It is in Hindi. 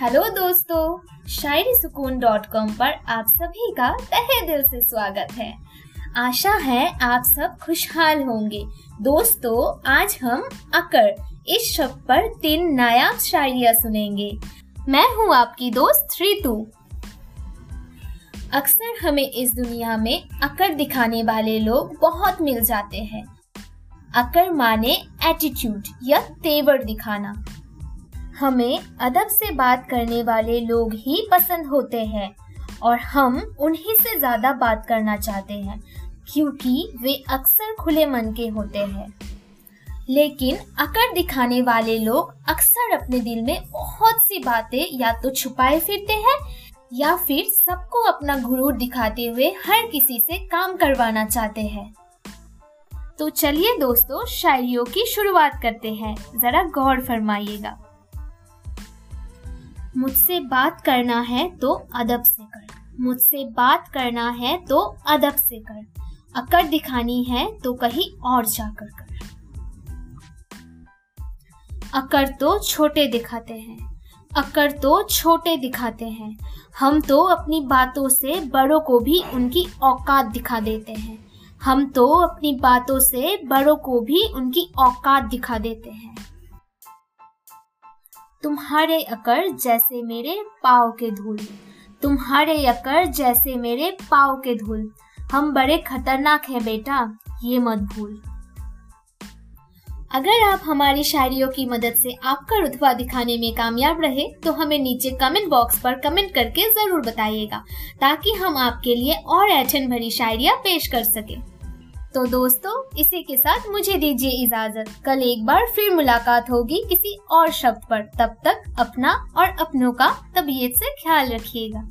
हेलो दोस्तों, शायरी सुकून डॉट कॉम पर आप सभी का तहे दिल से स्वागत है। आशा है आप सब खुशहाल होंगे। दोस्तों, आज हम अकर इस शब्द पर तीन नायाब शायरिया सुनेंगे। मैं हूँ आपकी दोस्त रितु अक्सर हमें इस दुनिया में अकर दिखाने वाले लोग बहुत मिल जाते हैं। अकर माने एटीट्यूड या तेवर दिखाना। हमें अदब से बात करने वाले लोग ही पसंद होते हैं और हम उन्हीं से ज़्यादा बात करना चाहते हैं, क्योंकि वे अक्सर खुले मन के होते हैं। लेकिन अकड़ दिखाने वाले लोग अक्सर अपने दिल में बहुत सी बातें या तो छुपाए फिरते हैं, या फिर सबको अपना गुरूर दिखाते हुए हर किसी से काम करवाना चाहते हैं। तो चलिए दोस्तों, शायरियों की शुरुआत करते हैं। जरा गौर फरमाइएगा। मुझसे बात करना है तो अदब से कर। मुझसे बात करना है तो अदब से कर। अकड़ दिखानी है तो कहीं और जाकर कर। अकड़ तो छोटे दिखाते हैं। अकड़ तो छोटे दिखाते हैं। हम तो अपनी बातों से बड़ों को भी उनकी औकात दिखा देते हैं। हम तो अपनी बातों से बड़ों को भी उनकी औकात दिखा देते हैं। तुम्हारे अकर जैसे मेरे पाओ के धूल। तुम्हारे अकर जैसे मेरे पाव के धूल। हम बड़े खतरनाक हैं बेटा, ये मत भूल। अगर आप हमारी शायरियों की मदद से आपका रुतबा दिखाने में कामयाब रहे तो हमें नीचे कमेंट बॉक्स पर कमेंट करके ज़रूर बताइएगा, ताकि हम आपके लिए और ऐठन भरी शायरिया पेश कर सके। तो दोस्तों, इसी के साथ मुझे दीजिए इजाज़त। कल एक बार फिर मुलाकात होगी किसी और शब्द पर। तब तक अपना और अपनों का तबीयत से ख्याल रखिएगा।